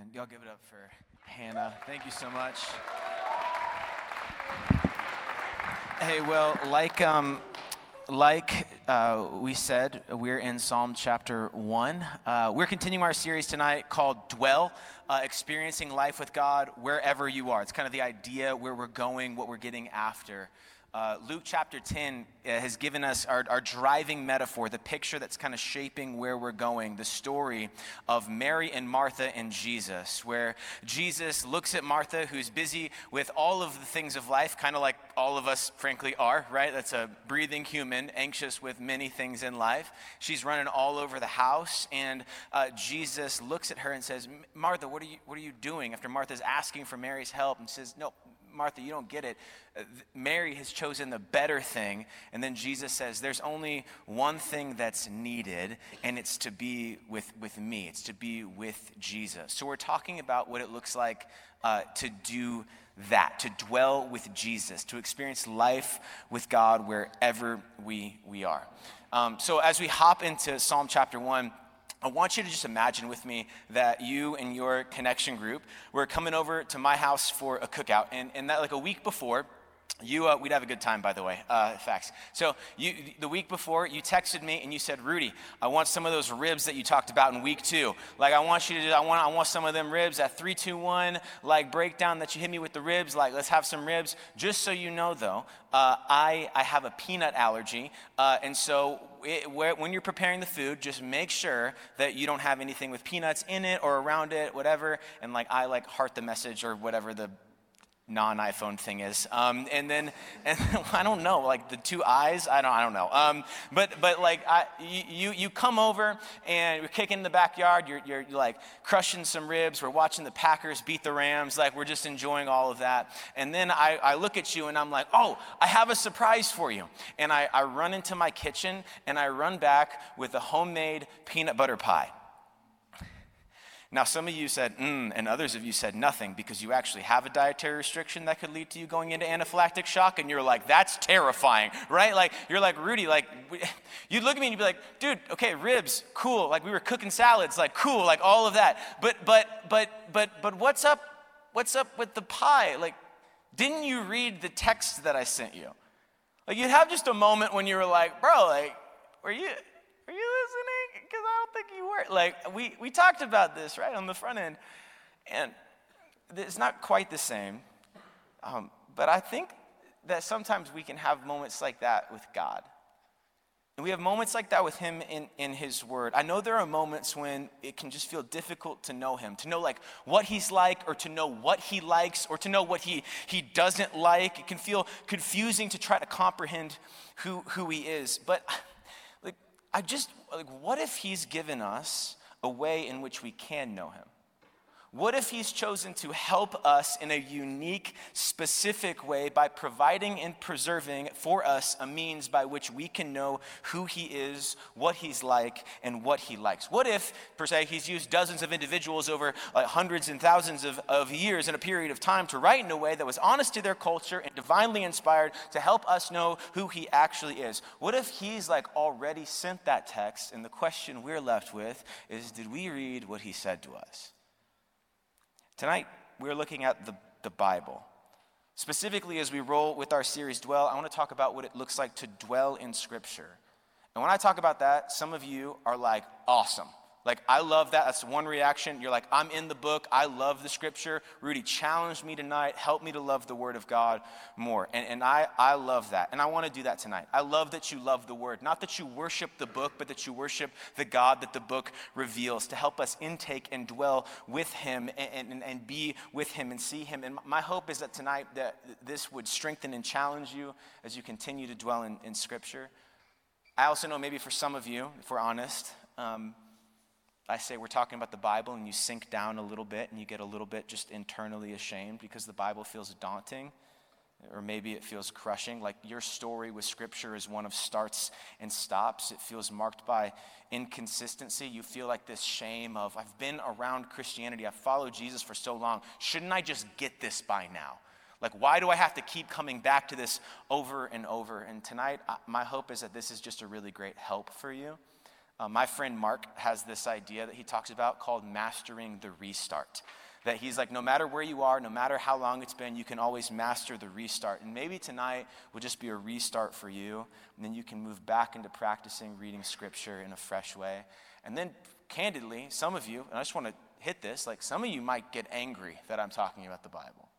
Amen. Y'all give it up for Hannah. Thank you so much. Hey, well, like um, like uh, we said, we're in Psalm chapter one. Uh, we're continuing our series tonight called "Dwell." Uh, experiencing life with God wherever you are. It's kind of the idea where we're going, what we're getting after. Uh, Luke chapter 10 uh, has given us our, our driving metaphor, the picture that's kind of shaping where we're going, the story of Mary and Martha and Jesus, where Jesus looks at Martha, who's busy with all of the things of life, kind of like all of us, frankly, are, right? That's a breathing human, anxious with many things in life. She's running all over the house, and uh, Jesus looks at her and says, Martha, what are, you, what are you doing? After Martha's asking for Mary's help, and says, No, Martha, you don't get it. Uh, Mary has chosen the better thing. And then Jesus says, There's only one thing that's needed, and it's to be with, with me, it's to be with Jesus. So we're talking about what it looks like uh, to do that, to dwell with Jesus, to experience life with God wherever we, we are. Um, so as we hop into Psalm chapter 1, I want you to just imagine with me that you and your connection group were coming over to my house for a cookout. And, and that, like a week before, you, uh, we'd have a good time, by the way. Uh, facts. So, you, the week before, you texted me and you said, "Rudy, I want some of those ribs that you talked about in week two. Like, I want you to, do, I want, I want some of them ribs at three, two, one. Like breakdown that you hit me with the ribs. Like, let's have some ribs. Just so you know, though, uh, I, I have a peanut allergy, uh, and so it, where, when you're preparing the food, just make sure that you don't have anything with peanuts in it or around it, whatever. And like, I like heart the message or whatever the non-iPhone thing is. Um, and then, and I don't know, like the two eyes, I don't, I don't know. Um, but, but like I, you, you come over and you're kicking in the backyard, you're, you're, you're, like crushing some ribs, we're watching the Packers beat the Rams, like we're just enjoying all of that. And then I, I look at you and I'm like, oh, I have a surprise for you. And I, I run into my kitchen and I run back with a homemade peanut butter pie. Now, some of you said, mm, and others of you said nothing because you actually have a dietary restriction that could lead to you going into anaphylactic shock, and you're like, that's terrifying, right? Like, you're like, Rudy, like, you'd look at me and you'd be like, dude, okay, ribs, cool. Like, we were cooking salads, like, cool, like, all of that. But, but, but, but, but what's up, what's up with the pie? Like, didn't you read the text that I sent you? Like, you'd have just a moment when you were like, bro, like, were you, don't think you were. Like, we, we talked about this, right, on the front end. And it's not quite the same. Um, but I think that sometimes we can have moments like that with God. And we have moments like that with Him in, in His Word. I know there are moments when it can just feel difficult to know Him, to know like what He's like, or to know what He likes, or to know what He, he doesn't like. It can feel confusing to try to comprehend who, who He is. But like, I just, like, what if He's given us a way in which we can know Him? What if He's chosen to help us in a unique, specific way by providing and preserving for us a means by which we can know who He is, what He's like, and what He likes? What if, per se, He's used dozens of individuals over uh, hundreds and thousands of, of years in a period of time to write in a way that was honest to their culture and divinely inspired to help us know who He actually is? What if He's like already sent that text, and the question we're left with is did we read what He said to us? Tonight, we're looking at the, the Bible. Specifically, as we roll with our series Dwell, I want to talk about what it looks like to dwell in Scripture. And when I talk about that, some of you are like, awesome. Like, I love that. That's one reaction. You're like, I'm in the book. I love the scripture. Rudy challenged me tonight. Help me to love the word of God more. And, and I, I love that. And I want to do that tonight. I love that you love the word. Not that you worship the book, but that you worship the God that the book reveals to help us intake and dwell with him and, and, and be with him and see him. And my hope is that tonight that this would strengthen and challenge you as you continue to dwell in, in scripture. I also know maybe for some of you, if we're honest, um, I say we're talking about the Bible and you sink down a little bit and you get a little bit just internally ashamed because the Bible feels daunting or maybe it feels crushing. Like your story with Scripture is one of starts and stops. It feels marked by inconsistency. You feel like this shame of, I've been around Christianity, I've followed Jesus for so long. Shouldn't I just get this by now? Like, why do I have to keep coming back to this over and over? And tonight, my hope is that this is just a really great help for you Uh, my friend Mark has this idea that he talks about called mastering the restart. That he's like, no matter where you are, no matter how long it's been, you can always master the restart. And maybe tonight will just be a restart for you, and then you can move back into practicing reading scripture in a fresh way. And then, candidly, some of you, and I just want to hit this, like some of you might get angry that I'm talking about the Bible.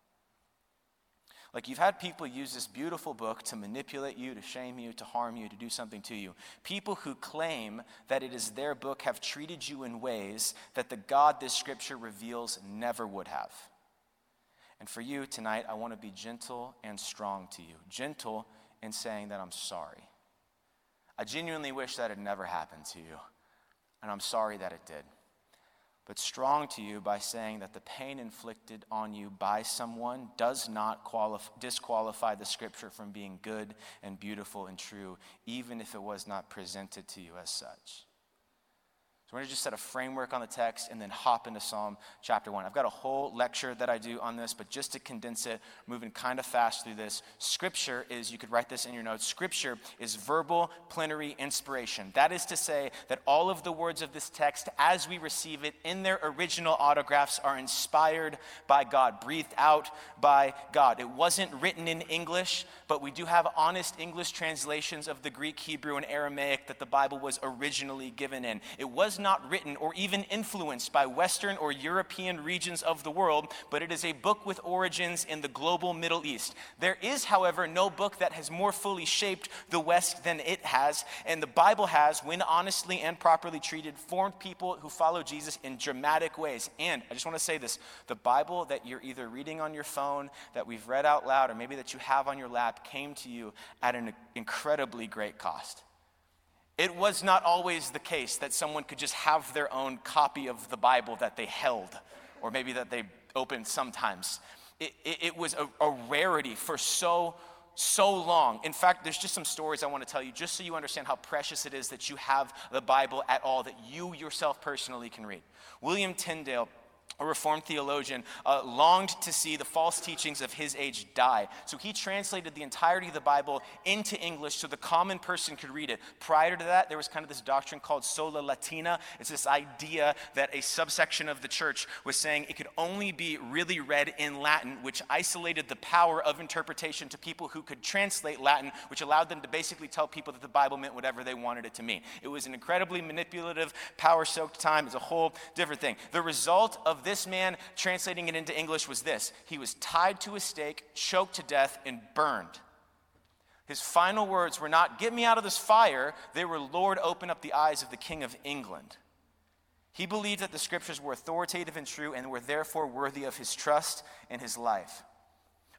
Like you've had people use this beautiful book to manipulate you, to shame you, to harm you, to do something to you. People who claim that it is their book have treated you in ways that the God this scripture reveals never would have. And for you tonight, I want to be gentle and strong to you. Gentle in saying that I'm sorry. I genuinely wish that had never happened to you, and I'm sorry that it did but strong to you by saying that the pain inflicted on you by someone does not qualif- disqualify the scripture from being good and beautiful and true, even if it was not presented to you as such. So we're going to just set a framework on the text and then hop into Psalm chapter 1. I've got a whole lecture that I do on this, but just to condense it, moving kind of fast through this, Scripture is, you could write this in your notes, Scripture is verbal plenary inspiration. That is to say that all of the words of this text, as we receive it in their original autographs, are inspired by God, breathed out by God. It wasn't written in English, but we do have honest English translations of the Greek, Hebrew, and Aramaic that the Bible was originally given in. It was not written or even influenced by Western or European regions of the world, but it is a book with origins in the global Middle East. There is, however, no book that has more fully shaped the West than it has, and the Bible has, when honestly and properly treated, formed people who follow Jesus in dramatic ways. And I just want to say this the Bible that you're either reading on your phone, that we've read out loud, or maybe that you have on your lap came to you at an incredibly great cost. It was not always the case that someone could just have their own copy of the Bible that they held, or maybe that they opened sometimes. It, it, it was a, a rarity for so so long. In fact, there's just some stories I want to tell you just so you understand how precious it is that you have the Bible at all, that you yourself personally can read. William Tyndale a Reformed theologian, uh, longed to see the false teachings of his age die. So he translated the entirety of the Bible into English so the common person could read it. Prior to that, there was kind of this doctrine called sola latina. It's this idea that a subsection of the church was saying it could only be really read in Latin, which isolated the power of interpretation to people who could translate Latin, which allowed them to basically tell people that the Bible meant whatever they wanted it to mean. It was an incredibly manipulative, power soaked time. It's a whole different thing. The result of this this man, translating it into English, was this He was tied to a stake, choked to death, and burned. His final words were not, Get me out of this fire. They were, Lord, open up the eyes of the King of England. He believed that the scriptures were authoritative and true and were therefore worthy of his trust and his life.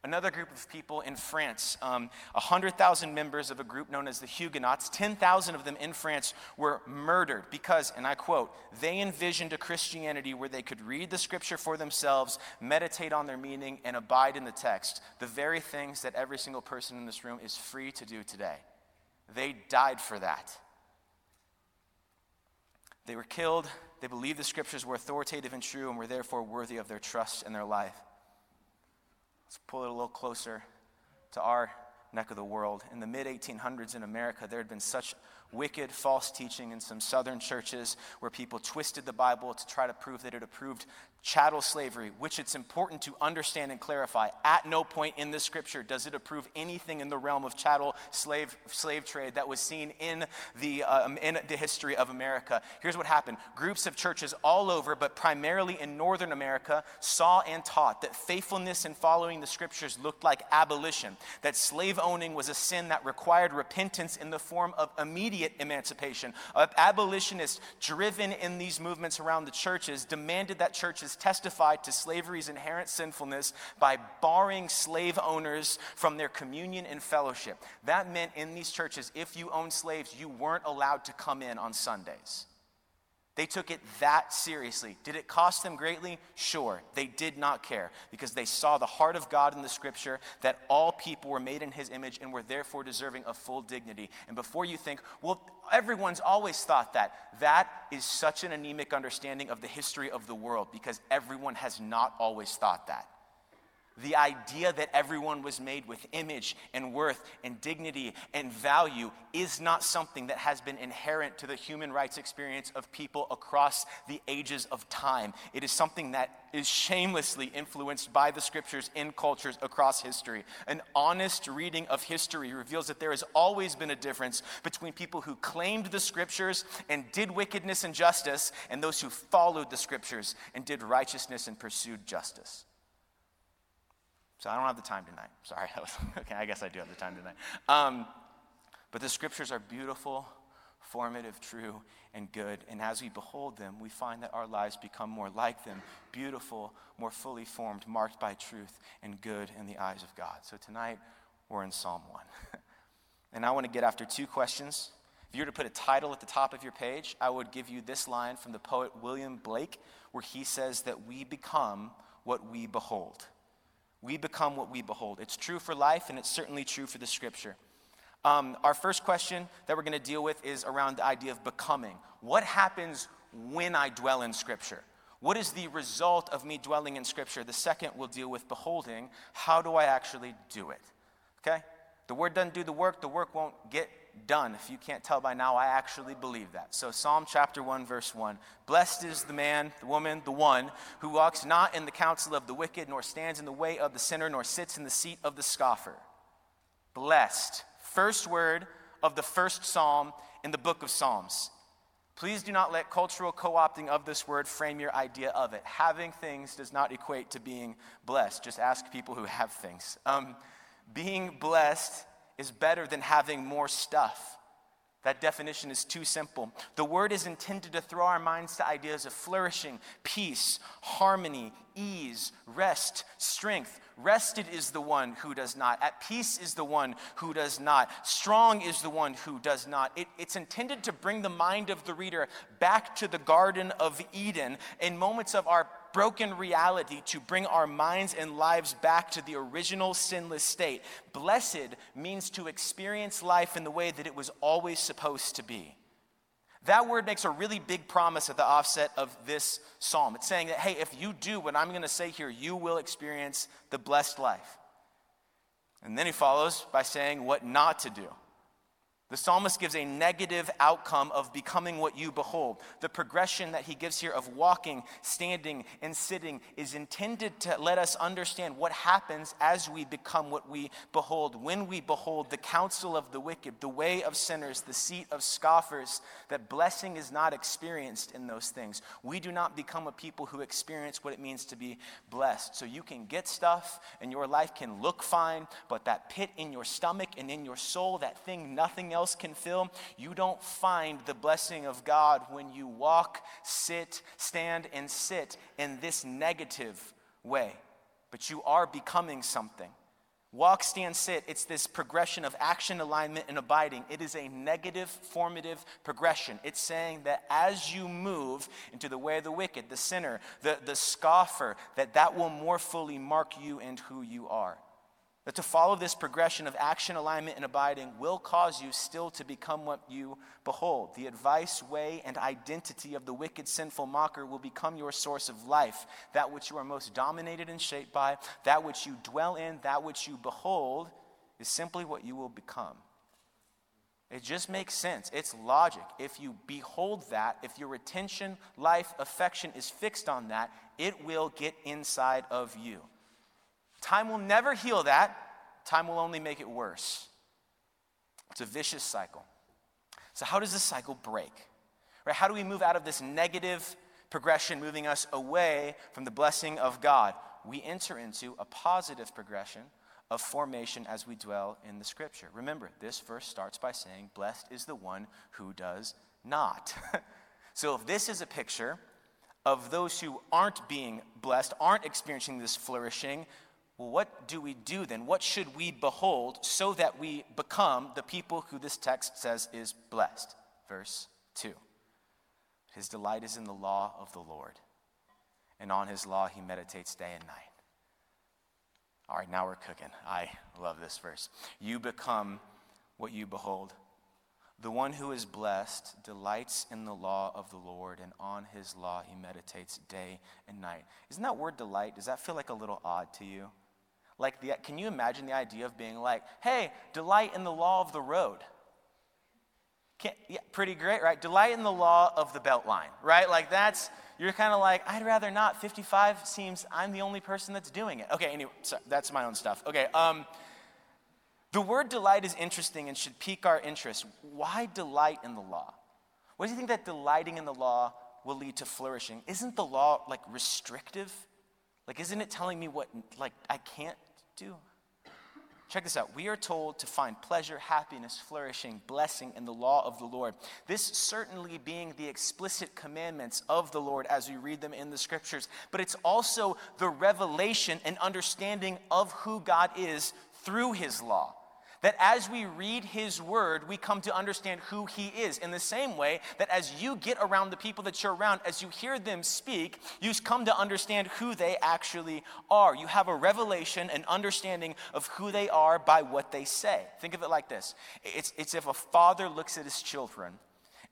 Another group of people in France, um, 100,000 members of a group known as the Huguenots, 10,000 of them in France were murdered because, and I quote, they envisioned a Christianity where they could read the scripture for themselves, meditate on their meaning, and abide in the text. The very things that every single person in this room is free to do today. They died for that. They were killed. They believed the scriptures were authoritative and true and were therefore worthy of their trust and their life. Let's pull it a little closer to our neck of the world. In the mid 1800s in America, there had been such wicked false teaching in some southern churches where people twisted the Bible to try to prove that it approved chattel slavery, which it's important to understand and clarify. At no point in the scripture does it approve anything in the realm of chattel slave, slave trade that was seen in the, um, in the history of America. Here's what happened groups of churches all over, but primarily in northern America, saw and taught that faithfulness in following the scriptures looked like abolition, that slave owning was a sin that required repentance in the form of immediate emancipation. abolitionists driven in these movements around the churches demanded that churches testified to slavery's inherent sinfulness by barring slave owners from their communion and fellowship. That meant in these churches, if you owned slaves, you weren't allowed to come in on Sundays. They took it that seriously. Did it cost them greatly? Sure. They did not care because they saw the heart of God in the scripture that all people were made in his image and were therefore deserving of full dignity. And before you think, well, everyone's always thought that, that is such an anemic understanding of the history of the world because everyone has not always thought that. The idea that everyone was made with image and worth and dignity and value is not something that has been inherent to the human rights experience of people across the ages of time. It is something that is shamelessly influenced by the scriptures in cultures across history. An honest reading of history reveals that there has always been a difference between people who claimed the scriptures and did wickedness and justice and those who followed the scriptures and did righteousness and pursued justice. So I don't have the time tonight. Sorry. okay, I guess I do have the time tonight. Um, but the scriptures are beautiful, formative, true, and good. And as we behold them, we find that our lives become more like them beautiful, more fully formed, marked by truth and good in the eyes of God. So tonight, we're in Psalm 1. and I want to get after two questions. If you were to put a title at the top of your page, I would give you this line from the poet William Blake, where he says that we become what we behold. We become what we behold. It's true for life, and it's certainly true for the scripture. Um, our first question that we're going to deal with is around the idea of becoming. What happens when I dwell in scripture? What is the result of me dwelling in scripture? The second will deal with beholding. How do I actually do it? Okay? The word doesn't do the work, the work won't get done. If you can't tell by now, I actually believe that. So, Psalm chapter 1, verse 1 Blessed is the man, the woman, the one who walks not in the counsel of the wicked, nor stands in the way of the sinner, nor sits in the seat of the scoffer. Blessed. First word of the first psalm in the book of Psalms. Please do not let cultural co opting of this word frame your idea of it. Having things does not equate to being blessed. Just ask people who have things. Um, being blessed is better than having more stuff. That definition is too simple. The word is intended to throw our minds to ideas of flourishing, peace, harmony, ease, rest, strength. Rested is the one who does not. At peace is the one who does not. Strong is the one who does not. It, it's intended to bring the mind of the reader back to the Garden of Eden in moments of our broken reality to bring our minds and lives back to the original sinless state. Blessed means to experience life in the way that it was always supposed to be. That word makes a really big promise at the offset of this psalm. It's saying that, hey, if you do what I'm going to say here, you will experience the blessed life. And then he follows by saying what not to do. The psalmist gives a negative outcome of becoming what you behold. The progression that he gives here of walking, standing, and sitting is intended to let us understand what happens as we become what we behold. When we behold the counsel of the wicked, the way of sinners, the seat of scoffers, that blessing is not experienced in those things. We do not become a people who experience what it means to be blessed. So you can get stuff and your life can look fine, but that pit in your stomach and in your soul, that thing nothing else else can fill. You don't find the blessing of God when you walk, sit, stand, and sit in this negative way. But you are becoming something. Walk, stand, sit. It's this progression of action, alignment, and abiding. It is a negative, formative progression. It's saying that as you move into the way of the wicked, the sinner, the, the scoffer, that that will more fully mark you and who you are. That to follow this progression of action, alignment, and abiding will cause you still to become what you behold. The advice, way, and identity of the wicked, sinful mocker will become your source of life. That which you are most dominated and shaped by, that which you dwell in, that which you behold, is simply what you will become. It just makes sense. It's logic. If you behold that, if your attention, life, affection is fixed on that, it will get inside of you. Time will never heal that, time will only make it worse. It's a vicious cycle. So, how does this cycle break? Right? How do we move out of this negative progression, moving us away from the blessing of God? We enter into a positive progression of formation as we dwell in the scripture. Remember, this verse starts by saying, Blessed is the one who does not. so, if this is a picture of those who aren't being blessed, aren't experiencing this flourishing, well, what do we do then? What should we behold so that we become the people who this text says is blessed? Verse 2 His delight is in the law of the Lord, and on his law he meditates day and night. All right, now we're cooking. I love this verse. You become what you behold. The one who is blessed delights in the law of the Lord, and on his law he meditates day and night. Isn't that word delight? Does that feel like a little odd to you? Like, the, can you imagine the idea of being like, hey, delight in the law of the road? Can't, yeah, pretty great, right? Delight in the law of the belt line, right? Like, that's, you're kind of like, I'd rather not. 55 seems I'm the only person that's doing it. Okay, anyway, so that's my own stuff. Okay, um, the word delight is interesting and should pique our interest. Why delight in the law? What do you think that delighting in the law will lead to flourishing? Isn't the law like restrictive? Like, isn't it telling me what like I can't do? Check this out. We are told to find pleasure, happiness, flourishing, blessing in the law of the Lord. This certainly being the explicit commandments of the Lord as we read them in the scriptures, but it's also the revelation and understanding of who God is through his law. That as we read His Word, we come to understand who He is. In the same way that as you get around the people that you're around, as you hear them speak, you come to understand who they actually are. You have a revelation, an understanding of who they are by what they say. Think of it like this it's, it's if a father looks at his children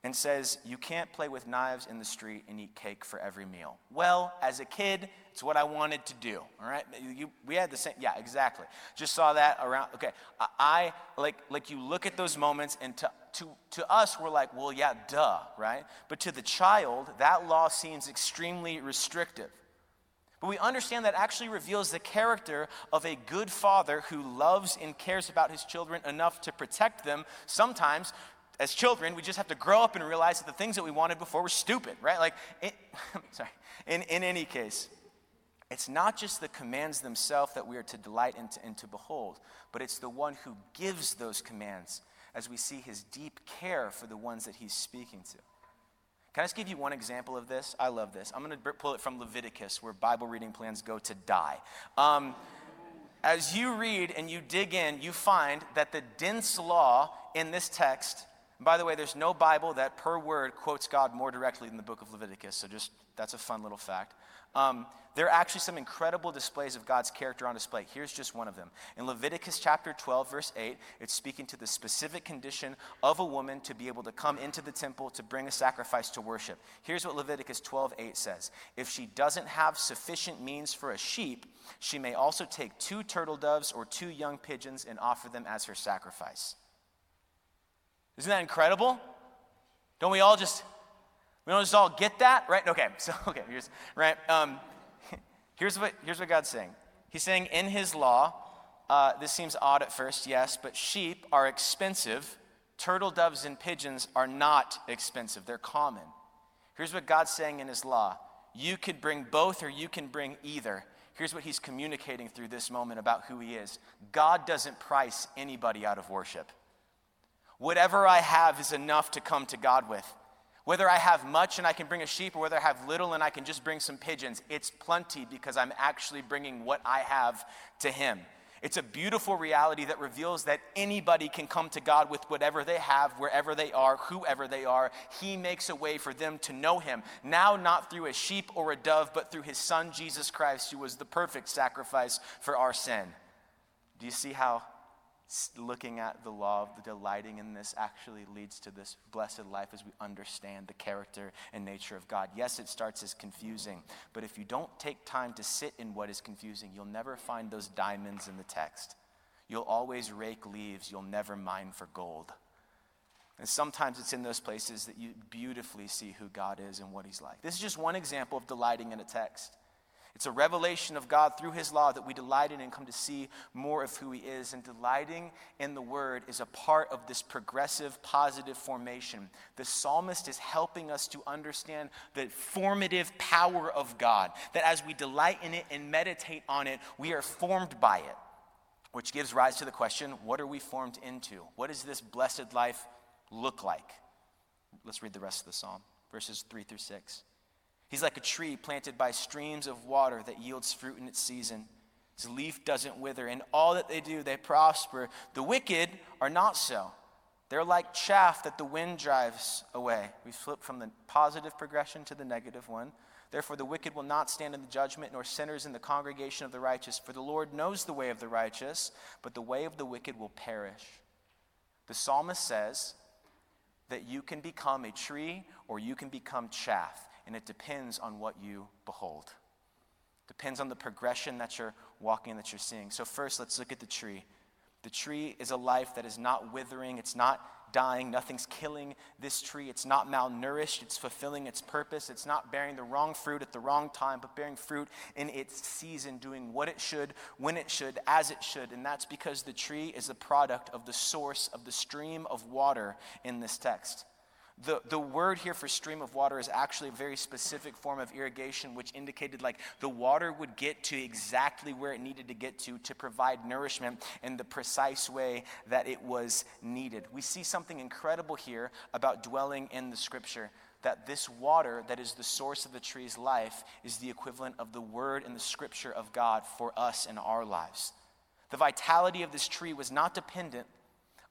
and says, You can't play with knives in the street and eat cake for every meal. Well, as a kid, it's what I wanted to do. All right, you, we had the same. Yeah, exactly. Just saw that around. Okay, I, I like like you look at those moments, and to to to us, we're like, well, yeah, duh, right? But to the child, that law seems extremely restrictive. But we understand that actually reveals the character of a good father who loves and cares about his children enough to protect them, sometimes as children, we just have to grow up and realize that the things that we wanted before were stupid, right? Like, it, sorry, in, in any case, it's not just the commands themselves that we are to delight to, and to behold, but it's the one who gives those commands as we see his deep care for the ones that he's speaking to. Can I just give you one example of this? I love this. I'm going to pull it from Leviticus, where Bible reading plans go to die. Um, as you read and you dig in, you find that the dense law in this text, by the way, there's no Bible that per word quotes God more directly than the book of Leviticus, so just that's a fun little fact. Um, there are actually some incredible displays of God's character on display. Here's just one of them. In Leviticus chapter 12, verse 8, it's speaking to the specific condition of a woman to be able to come into the temple to bring a sacrifice to worship. Here's what Leviticus 12, 8 says If she doesn't have sufficient means for a sheep, she may also take two turtle doves or two young pigeons and offer them as her sacrifice. Isn't that incredible? Don't we all just, we don't just all get that, right? Okay, so, okay, here's, right? Um, here's, what, here's what God's saying. He's saying in his law, uh, this seems odd at first, yes, but sheep are expensive. Turtle doves and pigeons are not expensive, they're common. Here's what God's saying in his law you could bring both or you can bring either. Here's what he's communicating through this moment about who he is God doesn't price anybody out of worship. Whatever I have is enough to come to God with. Whether I have much and I can bring a sheep, or whether I have little and I can just bring some pigeons, it's plenty because I'm actually bringing what I have to Him. It's a beautiful reality that reveals that anybody can come to God with whatever they have, wherever they are, whoever they are. He makes a way for them to know Him. Now, not through a sheep or a dove, but through His Son, Jesus Christ, who was the perfect sacrifice for our sin. Do you see how looking at the law of the delighting in this actually leads to this blessed life as we understand the character and nature of God. Yes, it starts as confusing, but if you don't take time to sit in what is confusing, you'll never find those diamonds in the text. You'll always rake leaves, you'll never mine for gold. And sometimes it's in those places that you beautifully see who God is and what He's like. This is just one example of delighting in a text. It's a revelation of God through His law that we delight in and come to see more of who He is. And delighting in the Word is a part of this progressive, positive formation. The psalmist is helping us to understand the formative power of God, that as we delight in it and meditate on it, we are formed by it. Which gives rise to the question what are we formed into? What does this blessed life look like? Let's read the rest of the psalm, verses 3 through 6. He's like a tree planted by streams of water that yields fruit in its season. His leaf doesn't wither. and all that they do, they prosper. The wicked are not so. They're like chaff that the wind drives away. We flip from the positive progression to the negative one. Therefore, the wicked will not stand in the judgment, nor sinners in the congregation of the righteous. For the Lord knows the way of the righteous, but the way of the wicked will perish. The psalmist says that you can become a tree or you can become chaff and it depends on what you behold. Depends on the progression that you're walking, that you're seeing. So, first, let's look at the tree. The tree is a life that is not withering, it's not dying, nothing's killing this tree. It's not malnourished, it's fulfilling its purpose. It's not bearing the wrong fruit at the wrong time, but bearing fruit in its season, doing what it should, when it should, as it should. And that's because the tree is a product of the source of the stream of water in this text. The, the word here for stream of water is actually a very specific form of irrigation, which indicated like the water would get to exactly where it needed to get to to provide nourishment in the precise way that it was needed. We see something incredible here about dwelling in the scripture that this water that is the source of the tree's life is the equivalent of the word and the scripture of God for us in our lives. The vitality of this tree was not dependent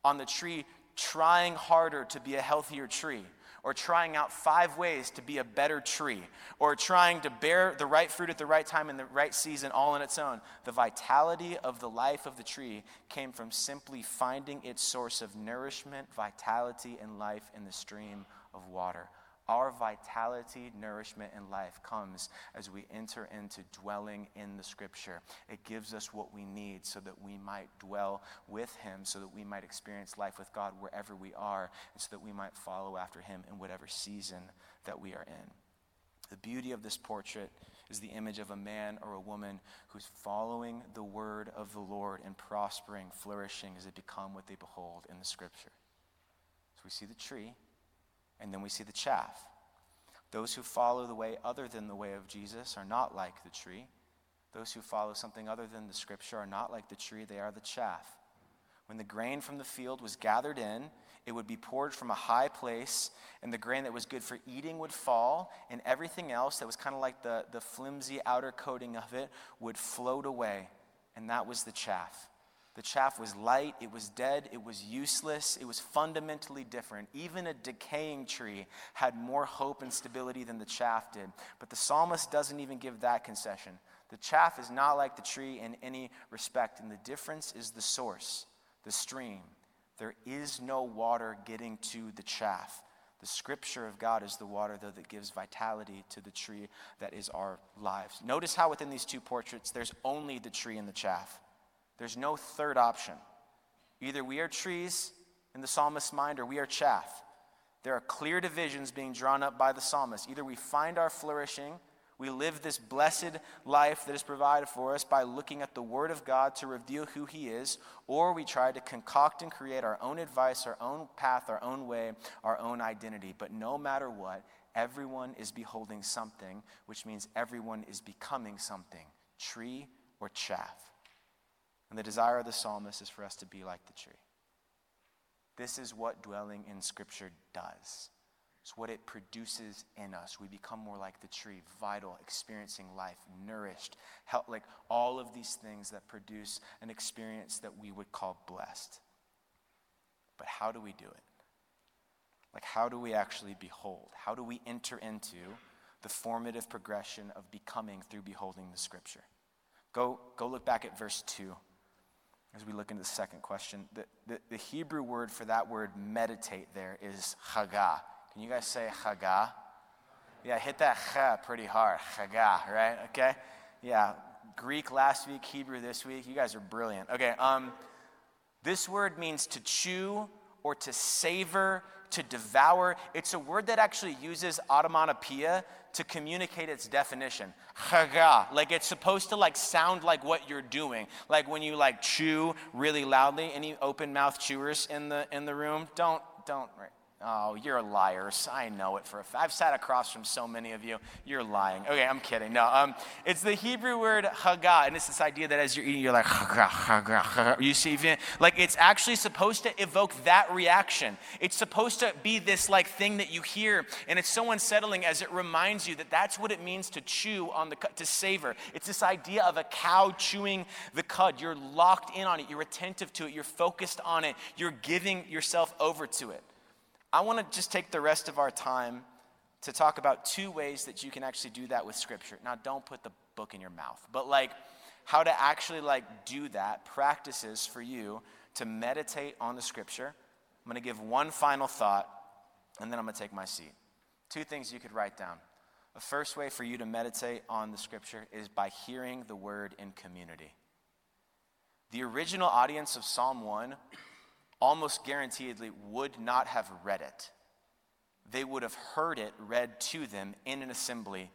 on the tree trying harder to be a healthier tree, or trying out five ways to be a better tree, or trying to bear the right fruit at the right time in the right season all on its own. The vitality of the life of the tree came from simply finding its source of nourishment, vitality, and life in the stream of water. Our vitality, nourishment, and life comes as we enter into dwelling in the scripture. It gives us what we need so that we might dwell with him, so that we might experience life with God wherever we are, and so that we might follow after him in whatever season that we are in. The beauty of this portrait is the image of a man or a woman who's following the word of the Lord and prospering, flourishing as they become what they behold in the scripture. So we see the tree and then we see the chaff. Those who follow the way other than the way of Jesus are not like the tree. Those who follow something other than the scripture are not like the tree, they are the chaff. When the grain from the field was gathered in, it would be poured from a high place, and the grain that was good for eating would fall, and everything else that was kind of like the, the flimsy outer coating of it would float away. And that was the chaff. The chaff was light, it was dead, it was useless, it was fundamentally different. Even a decaying tree had more hope and stability than the chaff did. But the psalmist doesn't even give that concession. The chaff is not like the tree in any respect, and the difference is the source, the stream. There is no water getting to the chaff. The scripture of God is the water, though, that gives vitality to the tree that is our lives. Notice how within these two portraits, there's only the tree and the chaff. There's no third option. Either we are trees in the psalmist's mind or we are chaff. There are clear divisions being drawn up by the psalmist. Either we find our flourishing, we live this blessed life that is provided for us by looking at the Word of God to reveal who He is, or we try to concoct and create our own advice, our own path, our own way, our own identity. But no matter what, everyone is beholding something, which means everyone is becoming something tree or chaff. And the desire of the psalmist is for us to be like the tree. This is what dwelling in Scripture does. It's what it produces in us. We become more like the tree, vital, experiencing life, nourished, help, like all of these things that produce an experience that we would call blessed. But how do we do it? Like, how do we actually behold? How do we enter into the formative progression of becoming through beholding the Scripture? Go, go look back at verse 2 as we look into the second question, the, the, the, Hebrew word for that word meditate there is chagah. Can you guys say chagah? Yeah, hit that cha pretty hard. Chagah, right? Okay? Yeah. Greek last week, Hebrew this week. You guys are brilliant. Okay, um, this word means to chew or to savor, to devour. It's a word that actually uses automatopoeia to communicate its definition. Chaga, like it's supposed to like sound like what you're doing. Like when you like chew really loudly. Any open mouth chewers in the in the room? Don't don't right. Oh, you're liars. I know it for a fact. I've sat across from so many of you. You're lying. Okay, I'm kidding. No, um, it's the Hebrew word haga, and it's this idea that as you're eating, you're like haga, haga, haga. You see, like it's actually supposed to evoke that reaction. It's supposed to be this like thing that you hear, and it's so unsettling as it reminds you that that's what it means to chew on the cud, to savor. It's this idea of a cow chewing the cud. You're locked in on it. You're attentive to it. You're focused on it. You're giving yourself over to it. I want to just take the rest of our time to talk about two ways that you can actually do that with scripture. Now, don't put the book in your mouth, but like how to actually like do that, practices for you to meditate on the scripture. I'm going to give one final thought and then I'm going to take my seat. Two things you could write down. The first way for you to meditate on the scripture is by hearing the word in community. The original audience of Psalm 1 almost guaranteedly would not have read it. They would have heard it read to them in an assembly,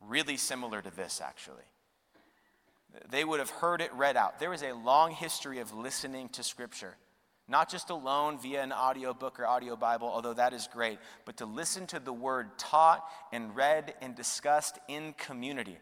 really similar to this, actually. They would have heard it read out. There is a long history of listening to Scripture, not just alone via an audio book or audio Bible, although that is great, but to listen to the word taught and read and discussed in community.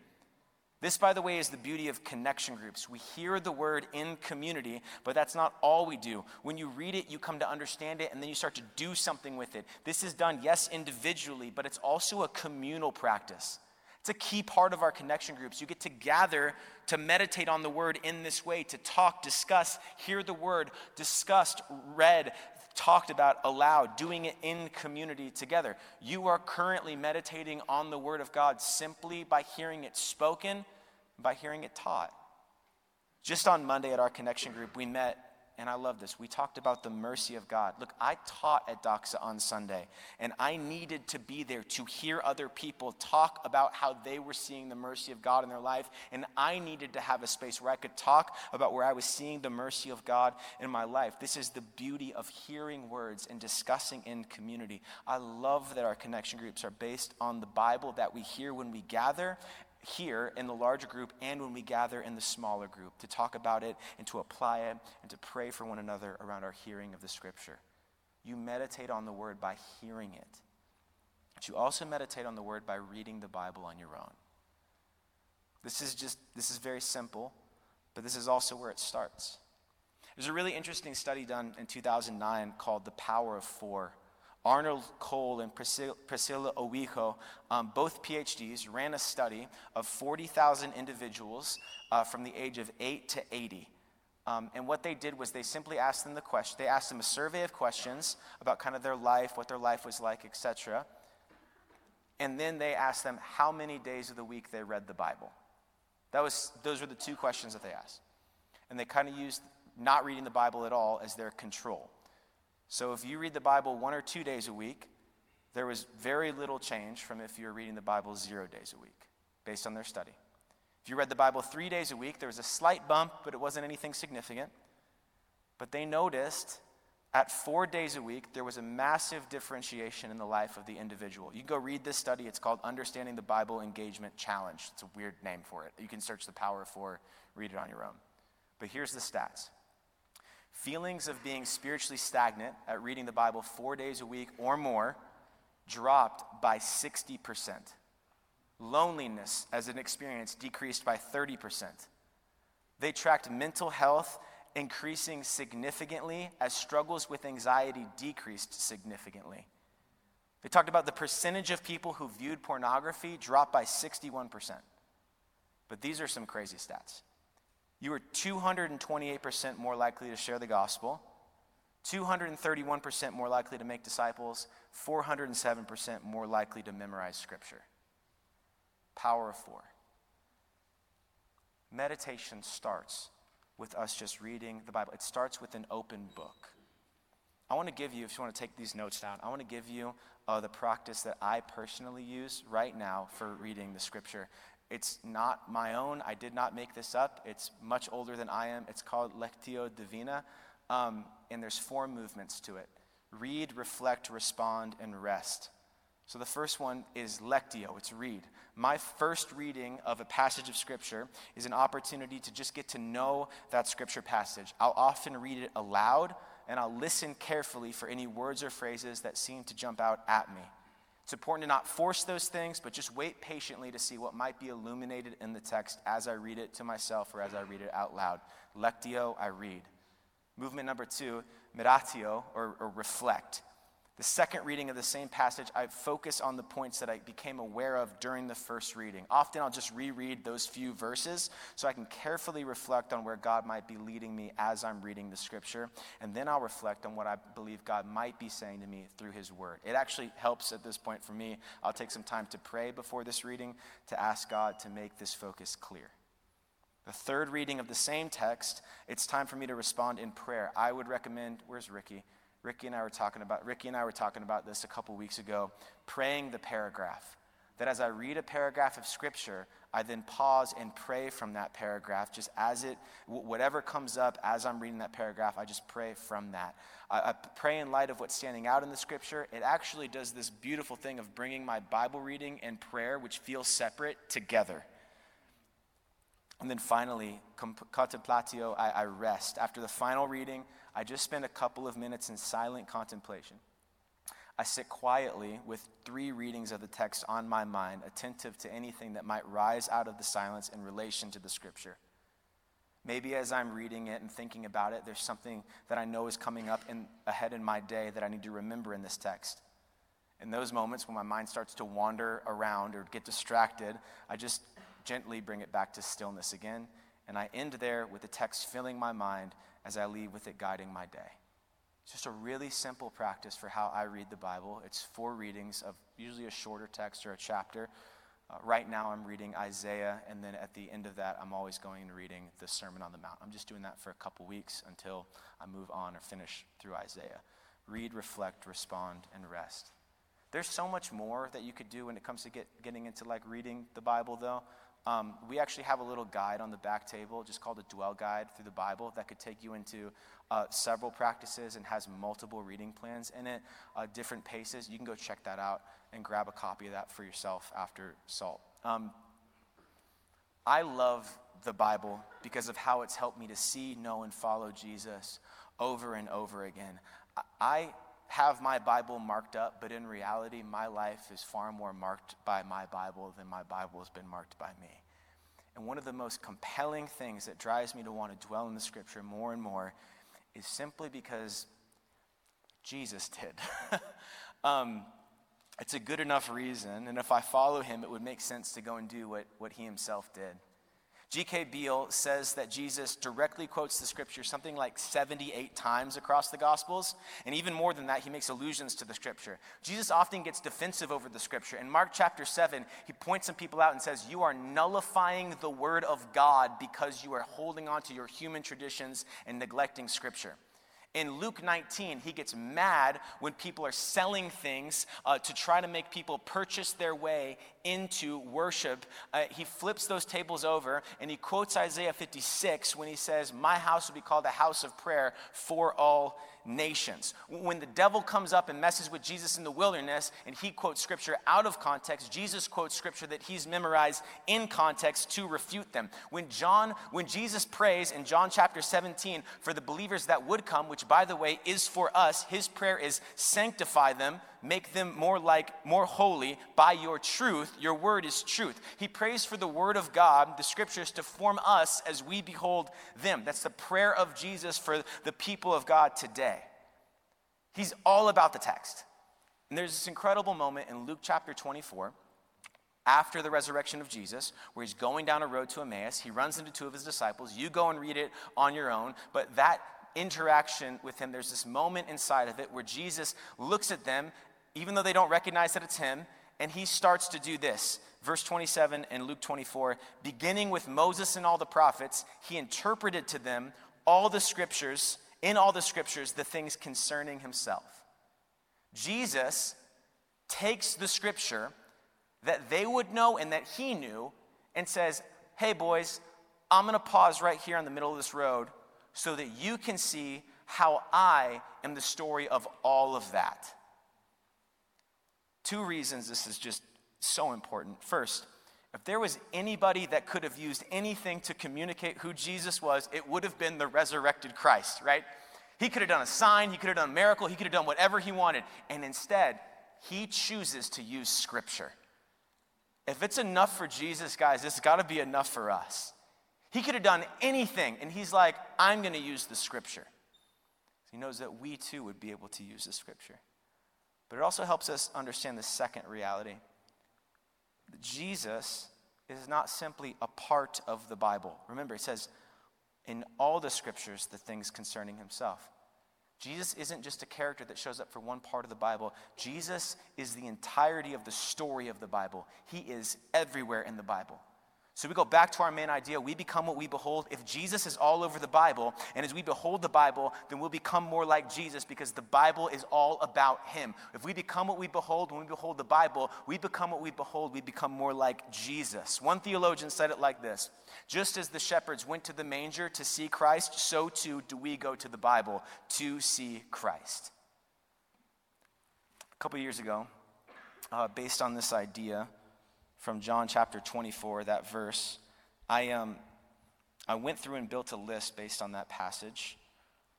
This, by the way, is the beauty of connection groups. We hear the word in community, but that's not all we do. When you read it, you come to understand it, and then you start to do something with it. This is done, yes, individually, but it's also a communal practice. It's a key part of our connection groups. You get to gather to meditate on the word in this way, to talk, discuss, hear the word discussed, read, talked about aloud, doing it in community together. You are currently meditating on the Word of God simply by hearing it spoken, by hearing it taught. Just on Monday at our connection group, we met and I love this. We talked about the mercy of God. Look, I taught at Doxa on Sunday, and I needed to be there to hear other people talk about how they were seeing the mercy of God in their life, and I needed to have a space where I could talk about where I was seeing the mercy of God in my life. This is the beauty of hearing words and discussing in community. I love that our connection groups are based on the Bible that we hear when we gather here in the larger group and when we gather in the smaller group to talk about it and to apply it and to pray for one another around our hearing of the scripture. You meditate on the word by hearing it. But you also meditate on the word by reading the Bible on your own. This is just this is very simple, but this is also where it starts. There's a really interesting study done in 2009 called The Power of Four Arnold Cole and Priscilla, Priscilla Ovwigho, um, both PhDs, ran a study of 40,000 individuals uh, from the age of 8 to 80. Um, and what they did was they simply asked them the question, they asked them a survey of questions about kind of their life, what their life was like, etc. And then they asked them how many days of the week they read the Bible. That was, those were the two questions that they asked. And they kind of used not reading the Bible at all as their control. So if you read the Bible one or two days a week, there was very little change from if you're reading the Bible zero days a week, based on their study. If you read the Bible three days a week, there was a slight bump, but it wasn't anything significant. But they noticed at four days a week, there was a massive differentiation in the life of the individual. You go read this study, it's called Understanding the Bible Engagement Challenge. It's a weird name for it. You can search the power of four, read it on your own. But here's the stats Feelings of being spiritually stagnant at reading the Bible four days a week or more dropped by 60%. Loneliness as an experience decreased by 30%. They tracked mental health increasing significantly as struggles with anxiety decreased significantly. They talked about the percentage of people who viewed pornography dropped by 61%. But these are some crazy stats you are 228% more likely to share the gospel, 231% more likely to make disciples, 407% more likely to memorize scripture. Power of four. Meditation starts with us just reading the Bible, it starts with an open book. I want to give you, if you want to take these notes down, I want to give you uh, the practice that I personally use right now for reading the scripture. It's not my own. I did not make this up. It's much older than I am. It's called Lectio Divina, um, and there's four movements to it read, reflect, respond, and rest. So the first one is lectio, it's read. My first reading of a passage of scripture is an opportunity to just get to know that scripture passage. I'll often read it aloud and I'll listen carefully for any words or phrases that seem to jump out at me. It's important to not force those things, but just wait patiently to see what might be illuminated in the text as I read it to myself or as I read it out loud. Lectio, I read. Movement number two, meditatio, or, or reflect. The second reading of the same passage, I focus on the points that I became aware of during the first reading. Often I'll just reread those few verses so I can carefully reflect on where God might be leading me as I'm reading the scripture. And then I'll reflect on what I believe God might be saying to me through his word. It actually helps at this point for me. I'll take some time to pray before this reading to ask God to make this focus clear. The third reading of the same text, it's time for me to respond in prayer. I would recommend, where's Ricky? Ricky and I were talking about Ricky and I were talking about this a couple weeks ago, praying the paragraph. that as I read a paragraph of scripture, I then pause and pray from that paragraph, just as it, whatever comes up as I'm reading that paragraph, I just pray from that. I, I pray in light of what's standing out in the scripture. It actually does this beautiful thing of bringing my Bible reading and prayer, which feel separate, together. And then finally, contemplatio, I, I rest. After the final reading, I just spend a couple of minutes in silent contemplation. I sit quietly with three readings of the text on my mind, attentive to anything that might rise out of the silence in relation to the scripture. Maybe as I'm reading it and thinking about it, there's something that I know is coming up in, ahead in my day that I need to remember in this text. In those moments when my mind starts to wander around or get distracted, I just gently bring it back to stillness again, and I end there with the text filling my mind as I leave with it guiding my day. It's just a really simple practice for how I read the Bible. It's four readings of usually a shorter text or a chapter. Uh, right now, I'm reading Isaiah, and then at the end of that, I'm always going and reading the Sermon on the Mount. I'm just doing that for a couple weeks until I move on or finish through Isaiah. Read, reflect, respond, and rest. There's so much more that you could do when it comes to get, getting into like reading the Bible, though. Um, we actually have a little guide on the back table, just called a Dwell Guide through the Bible, that could take you into uh, several practices and has multiple reading plans in it, uh, different paces. You can go check that out and grab a copy of that for yourself after SALT. Um, I love the Bible because of how it's helped me to see, know, and follow Jesus over and over again. I have my Bible marked up, but in reality, my life is far more marked by my Bible than my Bible has been marked by me. And one of the most compelling things that drives me to want to dwell in the scripture more and more is simply because Jesus did. um, it's a good enough reason, and if I follow him, it would make sense to go and do what, what he himself did. G.K. Beale says that Jesus directly quotes the scripture something like 78 times across the Gospels, and even more than that, he makes allusions to the scripture. Jesus often gets defensive over the scripture. In Mark chapter 7, he points some people out and says, You are nullifying the word of God because you are holding on to your human traditions and neglecting scripture. In Luke 19, he gets mad when people are selling things uh, to try to make people purchase their way into worship. Uh, he flips those tables over and he quotes Isaiah 56 when he says, My house will be called a house of prayer for all nations. When the devil comes up and messes with Jesus in the wilderness and he quotes scripture out of context, Jesus quotes scripture that he's memorized in context to refute them. When John, when Jesus prays in John chapter 17 for the believers that would come, which by the way is for us, his prayer is sanctify them make them more like, more holy by your truth. Your word is truth. He prays for the word of God, the scriptures, to form us as we behold them. That's the prayer of Jesus for the people of God today. He's all about the text. And there's this incredible moment in Luke chapter 24 after the resurrection of Jesus, where he's going down a road to Emmaus. He runs into two of his disciples. You go and read it on your own, but that interaction with him, there's this moment inside of it where Jesus looks at them even though they don't recognize that it's him. And he starts to do this. Verse 27 in Luke 24 beginning with Moses and all the prophets, he interpreted to them all the scriptures, in all the scriptures, the things concerning himself. Jesus takes the scripture that they would know and that he knew and says, Hey, boys, I'm going to pause right here in the middle of this road so that you can see how I am the story of all of that. Two reasons this is just so important. First, if there was anybody that could have used anything to communicate who Jesus was, it would have been the resurrected Christ, right? He could have done a sign, he could have done a miracle, he could have done whatever he wanted. And instead, he chooses to use scripture. If it's enough for Jesus, guys, it's got to be enough for us. He could have done anything, and he's like, I'm going to use the scripture. He knows that we too would be able to use the scripture. But it also helps us understand the second reality that Jesus is not simply a part of the Bible. Remember, it says in all the scriptures the things concerning himself. Jesus isn't just a character that shows up for one part of the Bible. Jesus is the entirety of the story of the Bible. He is everywhere in the Bible. So we go back to our main idea. We become what we behold. If Jesus is all over the Bible, and as we behold the Bible, then we'll become more like Jesus because the Bible is all about Him. If we become what we behold when we behold the Bible, we become what we behold. We become more like Jesus. One theologian said it like this Just as the shepherds went to the manger to see Christ, so too do we go to the Bible to see Christ. A couple years ago, uh, based on this idea, from John chapter 24, that verse, I, um, I went through and built a list based on that passage.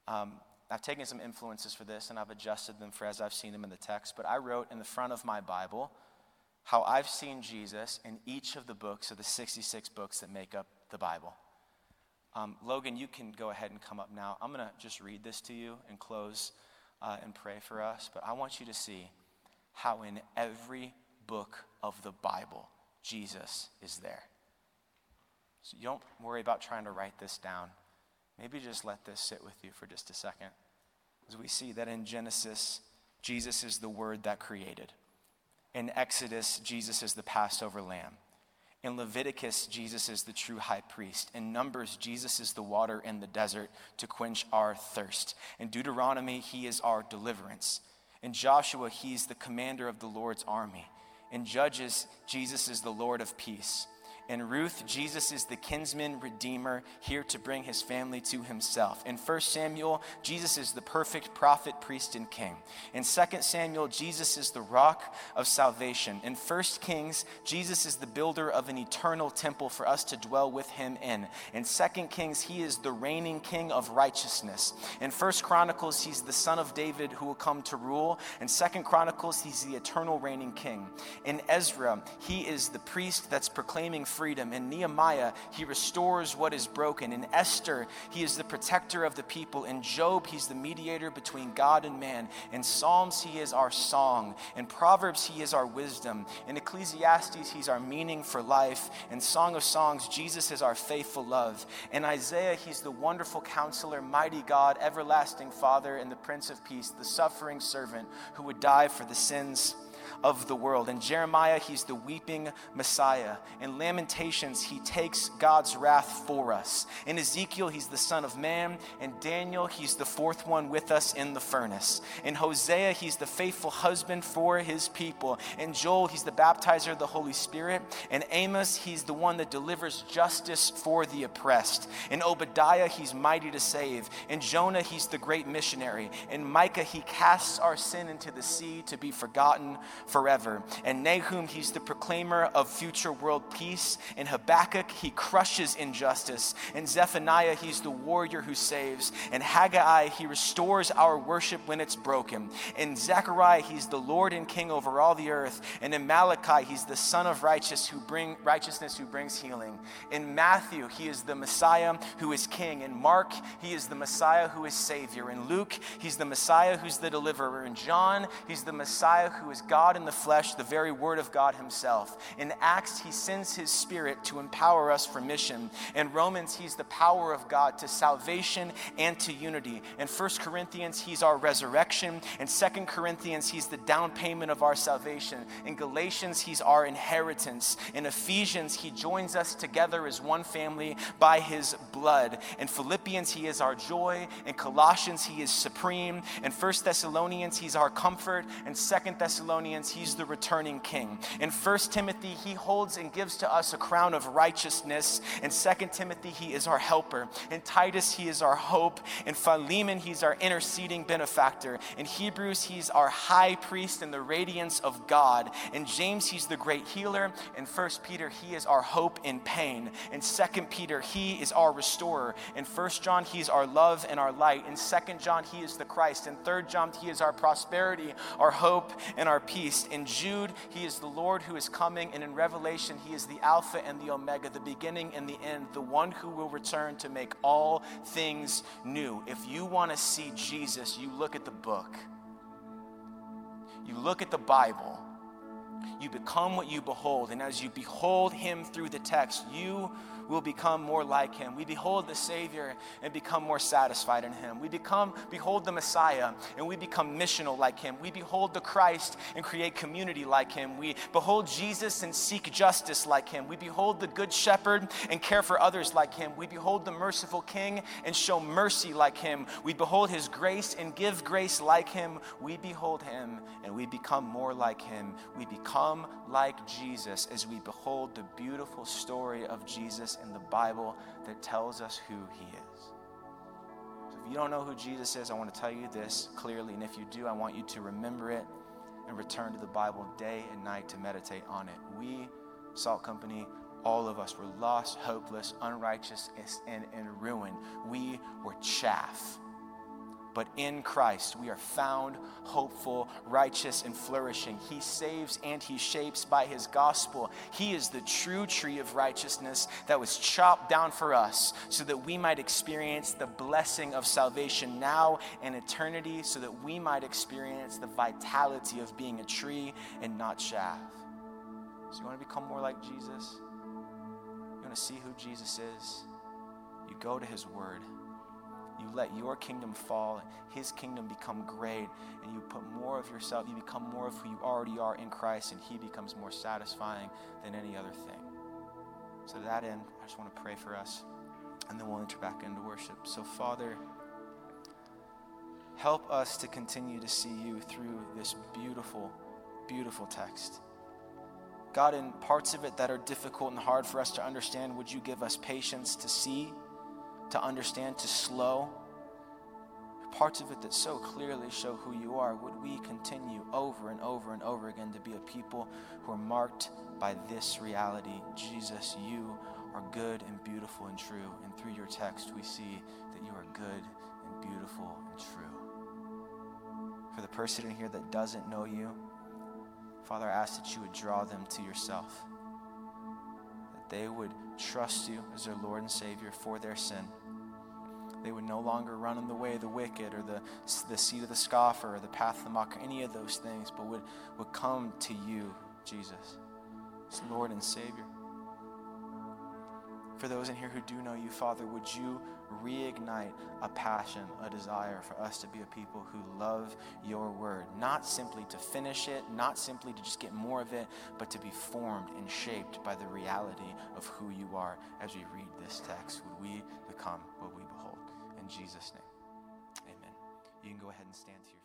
Um, I've taken some influences for this and I've adjusted them for as I've seen them in the text, but I wrote in the front of my Bible how I've seen Jesus in each of the books of the 66 books that make up the Bible. Um, Logan, you can go ahead and come up now. I'm going to just read this to you and close uh, and pray for us, but I want you to see how in every book of the Bible, Jesus is there. So you don't worry about trying to write this down. Maybe just let this sit with you for just a second. As we see that in Genesis, Jesus is the word that created. In Exodus, Jesus is the Passover lamb. In Leviticus, Jesus is the true high priest. In Numbers, Jesus is the water in the desert to quench our thirst. In Deuteronomy, he is our deliverance. In Joshua, he's the commander of the Lord's army. In Judges, Jesus is the Lord of peace. In Ruth, Jesus is the kinsman redeemer here to bring his family to himself. In 1 Samuel, Jesus is the perfect prophet, priest, and king. In 2 Samuel, Jesus is the rock of salvation. In 1 Kings, Jesus is the builder of an eternal temple for us to dwell with him in. In 2 Kings, he is the reigning king of righteousness. In 1 Chronicles, he's the son of David who will come to rule. In 2 Chronicles, he's the eternal reigning king. In Ezra, he is the priest that's proclaiming freedom. In Nehemiah, he restores what is broken. In Esther, he is the protector of the people. In Job, he's the mediator between God and man. In Psalms, he is our song. In Proverbs, he is our wisdom. In Ecclesiastes, he's our meaning for life. In Song of Songs, Jesus is our faithful love. In Isaiah, he's the wonderful counselor, mighty God, everlasting Father, and the Prince of Peace, the suffering servant who would die for the sins of the world. In Jeremiah, he's the weeping Messiah. In Lamentations, he takes God's wrath for us. In Ezekiel, he's the Son of Man. In Daniel, he's the fourth one with us in the furnace. In Hosea, he's the faithful husband for his people. In Joel, he's the baptizer of the Holy Spirit. In Amos, he's the one that delivers justice for the oppressed. In Obadiah, he's mighty to save. In Jonah, he's the great missionary. In Micah, he casts our sin into the sea to be forgotten forever. And Nahum, he's the proclaimer of future world peace. In Habakkuk, he crushes injustice. In Zephaniah, he's the warrior who saves. In Haggai, he restores our worship when it's broken. In Zechariah, he's the Lord and King over all the earth. And in Malachi, he's the Son of righteous who bring righteousness who brings healing. In Matthew, he is the Messiah who is King. In Mark, he is the Messiah who is Savior. In Luke, he's the Messiah who's the deliverer. In John, he's the Messiah who is God in the flesh, the very Word of God Himself. In Acts, He sends His Spirit to empower us for mission. In Romans, He's the power of God to salvation and to unity. In 1 Corinthians, He's our resurrection. In 2 Corinthians, He's the down payment of our salvation. In Galatians, He's our inheritance. In Ephesians, He joins us together as one family by His blood. In Philippians, He is our joy. In Colossians, He is supreme. In 1 Thessalonians, He's our comfort. In 2 Thessalonians, he's the returning king. In 1 Timothy, he holds and gives to us a crown of righteousness. In 2 Timothy, he is our helper. In Titus, he is our hope. In Philemon, he's our interceding benefactor. In Hebrews, he's our high priest in the radiance of God. In James, he's the great healer. In 1 Peter, he is our hope in pain. In 2 Peter, he is our restorer. In 1 John, he's our love and our light. In 2 John, he is the Christ. In 3 John, he is our prosperity, our hope, and our peace. In Jude, he is the Lord who is coming. And in Revelation, he is the Alpha and the Omega, the beginning and the end, the one who will return to make all things new. If you want to see Jesus, you look at the book, you look at the Bible, You become what you behold. And as you behold him through the text, you will become more like him. We behold the Savior and become more satisfied in him. We become, behold the Messiah and we become missional like him. We behold the Christ and create community like him. We behold Jesus and seek justice like him. We behold the Good Shepherd and care for others like him. We behold the merciful King and show mercy like him. We behold his grace and give grace like him. We behold him and we become more like him. We become like Jesus as we behold the beautiful story of Jesus in the Bible that tells us who he is. So if you don't know who Jesus is, I want to tell you this clearly. And if you do, I want you to remember it and return to the Bible day and night to meditate on it. We, Salt Company, all of us were lost, hopeless, unrighteous, and in ruin. We were chaff but in Christ we are found hopeful, righteous, and flourishing. He saves and He shapes by His gospel. He is the true tree of righteousness that was chopped down for us so that we might experience the blessing of salvation now and eternity, so that we might experience the vitality of being a tree and not chaff. So, you want to become more like Jesus? You want to see who Jesus is? You go to His Word you let your kingdom fall, his kingdom become great, and you put more of yourself, you become more of who you already are in Christ, and he becomes more satisfying than any other thing. So, to that end, I just want to pray for us, and then we'll enter back into worship. So, Father, help us to continue to see you through this beautiful, beautiful text. God, in parts of it that are difficult and hard for us to understand, would you give us patience to see? To understand, to slow. Parts of it that so clearly show who you are, would we continue over and over and over again to be a people who are marked by this reality? Jesus, you are good and beautiful and true. And through your text, we see that you are good and beautiful and true. For the person in here that doesn't know you, Father, I ask that you would draw them to yourself, that they would trust you as their Lord and Savior for their sin they would no longer run in the way of the wicked or the, the seat of the scoffer or the path of the mocker, any of those things, but would, would come to you, Jesus, as Lord and Savior. For those in here who do know you, Father, would you reignite a passion, a desire for us to be a people who love your word, not simply to finish it, not simply to just get more of it, but to be formed and shaped by the reality of who you are as we read this text. Would we become what we Jesus' name. Amen. You can go ahead and stand feet.